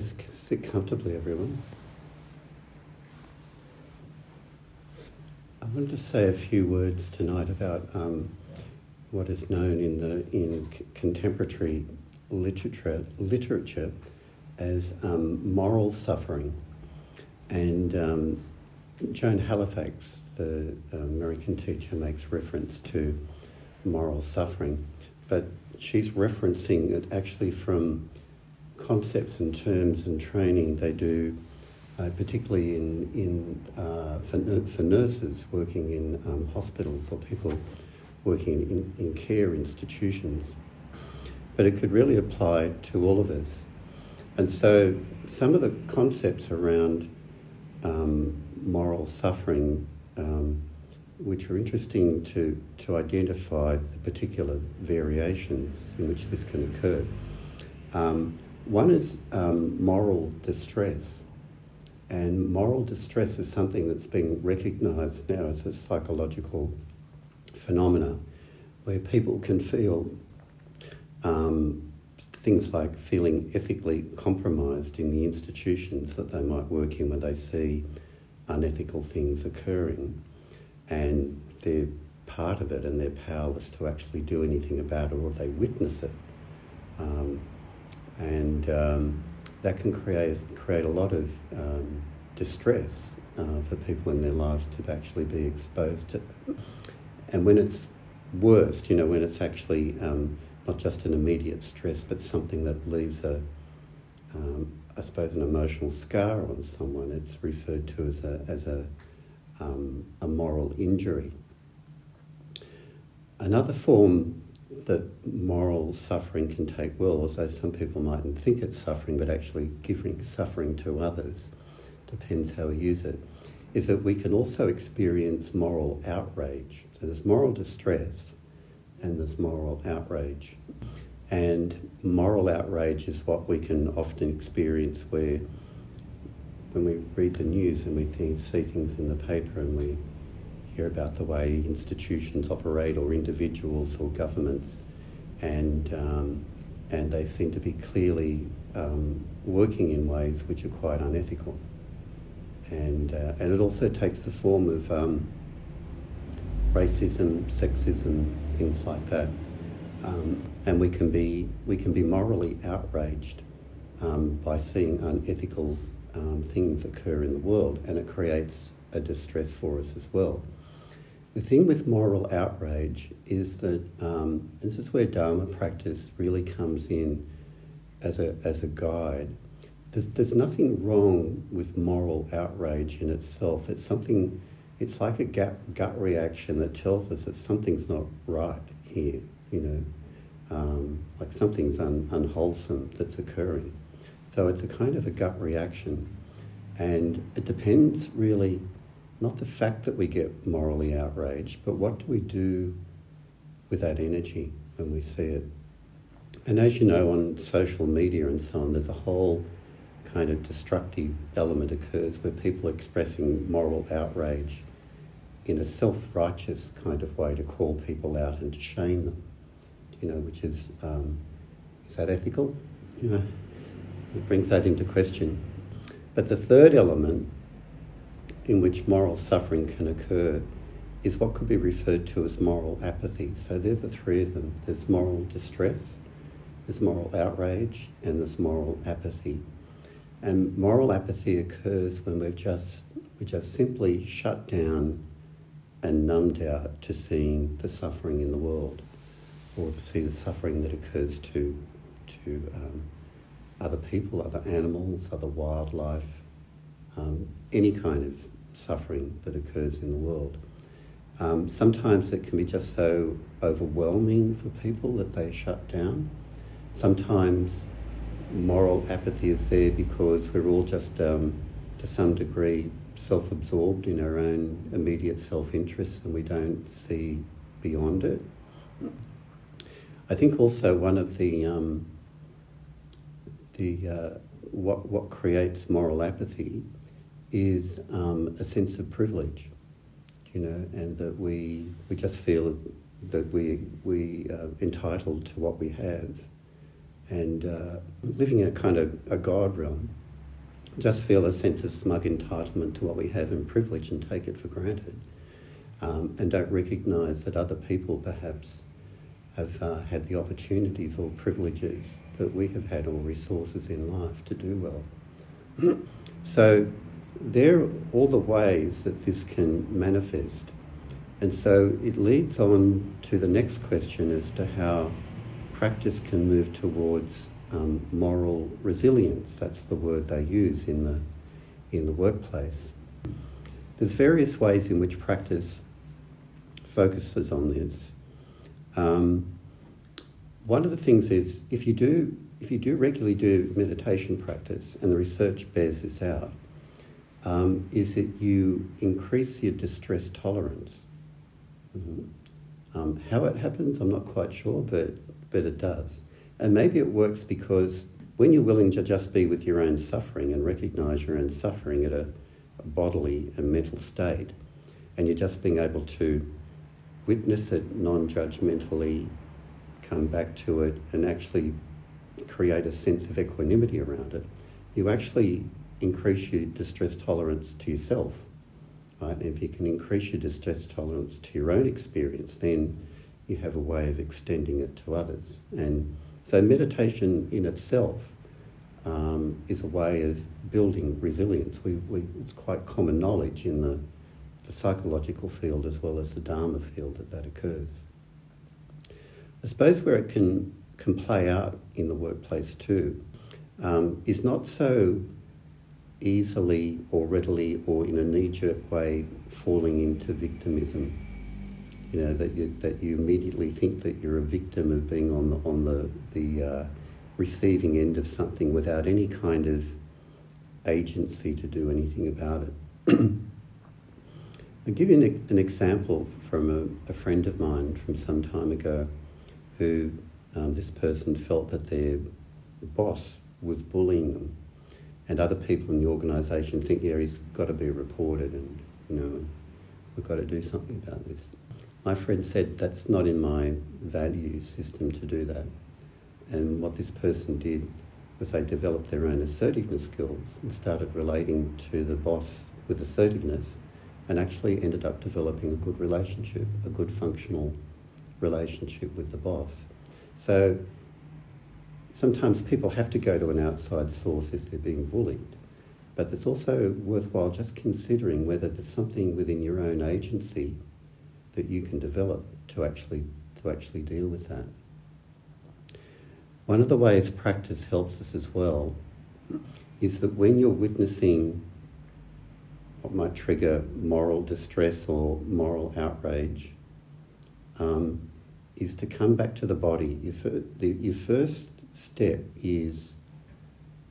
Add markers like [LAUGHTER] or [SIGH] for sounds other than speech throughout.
Please sit comfortably, everyone. I wanted to say a few words tonight about um, what is known in the in c- contemporary literature literature as um, moral suffering, and um, Joan Halifax, the American teacher, makes reference to moral suffering, but she's referencing it actually from concepts and terms and training they do uh, particularly in, in, uh, for, for, nurses working in um, hospitals or people working in, in care institutions. But it could really apply to all of us. And so some of the concepts around um, moral suffering, um, which are interesting to, to identify the particular variations in which this can occur. Um, one is um, moral distress. And moral distress is something that's being recognised now as a psychological phenomena where people can feel um, things like feeling ethically compromised in the institutions that they might work in when they see unethical things occurring and they're part of it and they're powerless to actually do anything about it or they witness it. Um, and um, that can create create a lot of um, distress uh, for people in their lives to actually be exposed to. And when it's worst, you know, when it's actually um, not just an immediate stress, but something that leaves a, um, I suppose, an emotional scar on someone, it's referred to as a as a um, a moral injury. Another form that moral suffering can take well, although some people mightn't think it's suffering, but actually giving suffering to others, depends how we use it, is that we can also experience moral outrage. So there's moral distress and there's moral outrage. And moral outrage is what we can often experience where when we read the news and we see things in the paper and we about the way institutions operate or individuals or governments, and, um, and they seem to be clearly um, working in ways which are quite unethical. And, uh, and it also takes the form of um, racism, sexism, things like that. Um, and we can be, we can be morally outraged um, by seeing unethical um, things occur in the world, and it creates a distress for us as well. The thing with moral outrage is that um, this is where Dharma practice really comes in as a, as a guide. There's, there's nothing wrong with moral outrage in itself. It's something, it's like a gut, gut reaction that tells us that something's not right here, you know, um, like something's un, unwholesome that's occurring. So it's a kind of a gut reaction. And it depends really not the fact that we get morally outraged, but what do we do with that energy when we see it? And as you know, on social media and so on, there's a whole kind of destructive element occurs where people are expressing moral outrage in a self-righteous kind of way to call people out and to shame them, you know, which is, um, is that ethical? You know, it brings that into question. But the third element in which moral suffering can occur is what could be referred to as moral apathy. So there are the three of them. There's moral distress, there's moral outrage, and there's moral apathy. And moral apathy occurs when we've just we just simply shut down and numbed out to seeing the suffering in the world, or to see the suffering that occurs to to um, other people, other animals, other wildlife, um, any kind of suffering that occurs in the world. Um, sometimes it can be just so overwhelming for people that they shut down. Sometimes moral apathy is there because we're all just, um, to some degree, self absorbed in our own immediate self interest and we don't see beyond it. I think also one of the, um, the uh, what, what creates moral apathy is um, a sense of privilege, you know, and that we we just feel that we we are uh, entitled to what we have, and uh, living in a kind of a God realm, just feel a sense of smug entitlement to what we have and privilege and take it for granted, um, and don't recognise that other people perhaps have uh, had the opportunities or privileges that we have had or resources in life to do well. [CLEARS THROAT] so there are all the ways that this can manifest. And so it leads on to the next question as to how practice can move towards um, moral resilience. That's the word they use in the, in the workplace. There's various ways in which practice focuses on this. Um, one of the things is if you do if you do regularly do meditation practice, and the research bears this out, um, is that you increase your distress tolerance. Mm-hmm. Um, how it happens, I'm not quite sure, but but it does. And maybe it works because when you're willing to just be with your own suffering and recognize your own suffering at a, a bodily and mental state, and you're just being able to witness it non judgmentally, come back to it, and actually create a sense of equanimity around it, you actually increase your distress tolerance to yourself. Right? And if you can increase your distress tolerance to your own experience, then you have a way of extending it to others. And so, meditation in itself um, is a way of building resilience. We, we, it's quite common knowledge in the, the psychological field as well as the Dharma field that that occurs. I suppose where it can, can play out in the workplace too um, is not so easily or readily or in a knee-jerk way falling into victimism. You know that you that you immediately think that you're a victim of being on the on the the uh, receiving end of something without any kind of agency to do anything about it. [CLEARS THROAT] I'll give you an, an example from a, a, friend of mine from some time ago who um, this person felt that their boss was bullying them and other people in the organisation think, yeah, he's got to be reported and, you know, we've got to do something about this. My friend said, that's not in my value system to do that. And what this person did was they developed their own assertiveness skills and started relating to the boss with assertiveness and actually ended up developing a good relationship, a good functional relationship with the boss. So sometimes people have to go to an outside source if they're being bullied. But it's also worthwhile just considering whether there's something within your own agency that you can develop to actually to actually deal with that. One of the ways practice helps us as well is that when you're witnessing what might trigger moral distress or moral outrage, um, is to come back to the body. Your, fir- the, your first step is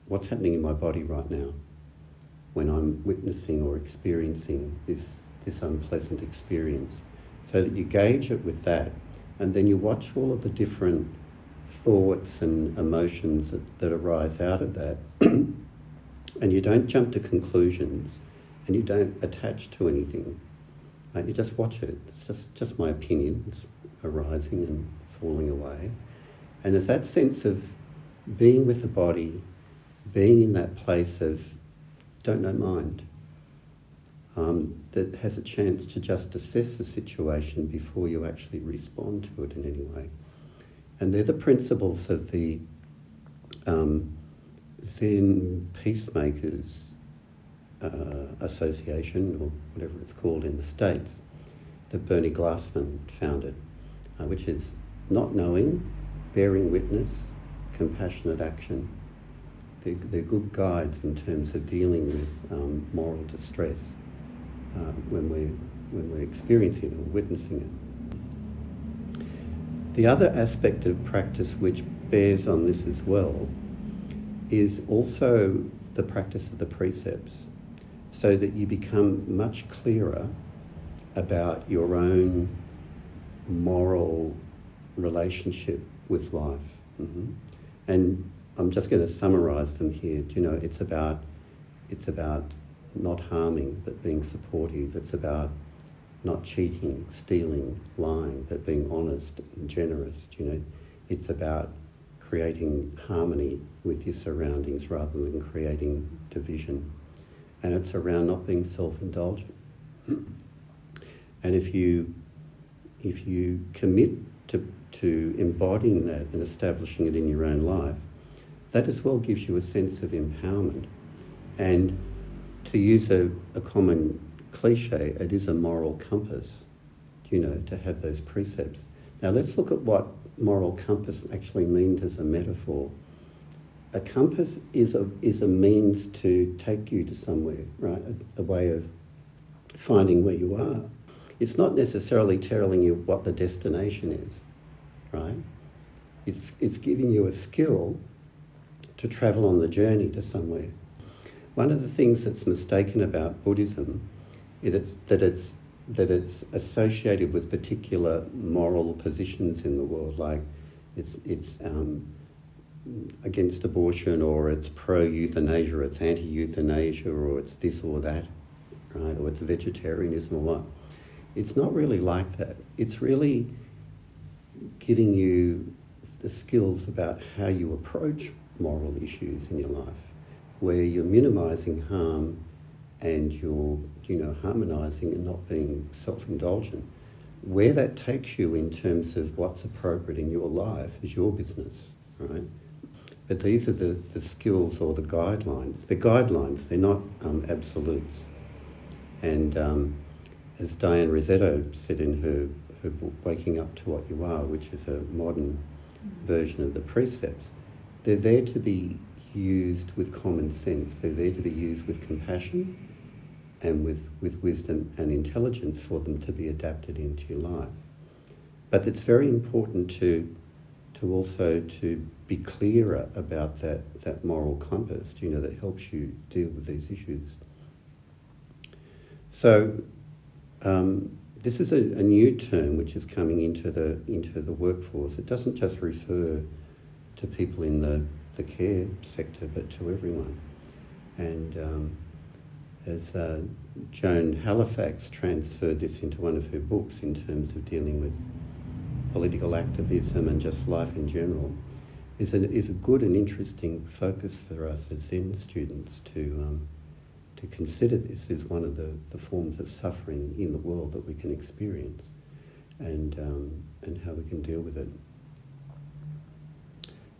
what's happening in my body right now when I'm witnessing or experiencing this, this unpleasant experience. So that you gauge it with that, and then you watch all of the different thoughts and emotions that, that arise out of that. [CLEARS THROAT] and you don't jump to conclusions and you don't attach to anything. Right? You just watch it. It's just, just my opinions arising and falling away. And it's that sense of being with the body, being in that place of don't know mind, um, that has a chance to just assess the situation before you actually respond to it in any way. And they're the principles of the um, Zen Peacemakers uh, Association, or whatever it's called in the States, that Bernie Glassman founded, uh, which is not knowing, bearing witness, compassionate action. They're, they're good guides in terms of dealing with um, moral distress uh, when, we're, when we're experiencing it or witnessing it. The other aspect of practice which bears on this as well is also the practice of the precepts so that you become much clearer about your own moral relationship with life. Mm-hmm. And I'm just going to summarize them here. You know, it's about it's about not harming but being supportive. It's about not cheating, stealing, lying, but being honest and generous. You know, it's about creating harmony with your surroundings rather than creating division. And it's around not being self indulgent. [CLEARS THROAT] And if you, if you commit to, to embodying that and establishing it in your own life, that as well gives you a sense of empowerment. And to use a, a common cliche, it is a moral compass, you know, to have those precepts. Now let's look at what moral compass actually means as a metaphor. A compass is a, is a means to take you to somewhere, right? A, a way of finding where you are. It's not necessarily telling you what the destination is, right? It's, it's giving you a skill to travel on the journey to somewhere. One of the things that's mistaken about Buddhism is that it's that it's associated with particular moral positions in the world, like it's it's um, against abortion or it's pro euthanasia, it's anti euthanasia, or it's this or that, right? Or it's vegetarianism or what. It's not really like that. It's really giving you the skills about how you approach moral issues in your life, where you're minimizing harm and you're, you know, harmonizing and not being self-indulgent. Where that takes you in terms of what's appropriate in your life is your business, right? But these are the, the skills or the guidelines. They're guidelines, they're not um, absolutes. And um, as Diane Rizzetto said in her, her book, Waking Up to What You Are, which is a modern version of the precepts, they're there to be used with common sense. They're there to be used with compassion and with, with wisdom and intelligence for them to be adapted into your life. But it's very important to, to also to be clearer about that, that moral compass, you know, that helps you deal with these issues. So um, this is a, a, new term which is coming into the, into the workforce. It doesn't just refer to people in the, the care sector, but to everyone. And um, as uh, Joan Halifax transferred this into one of her books in terms of dealing with political activism and just life in general, is a, is a good and interesting focus for us as Zen students to, um, to consider this as one of the, the forms of suffering in the world that we can experience and, um, and how we can deal with it.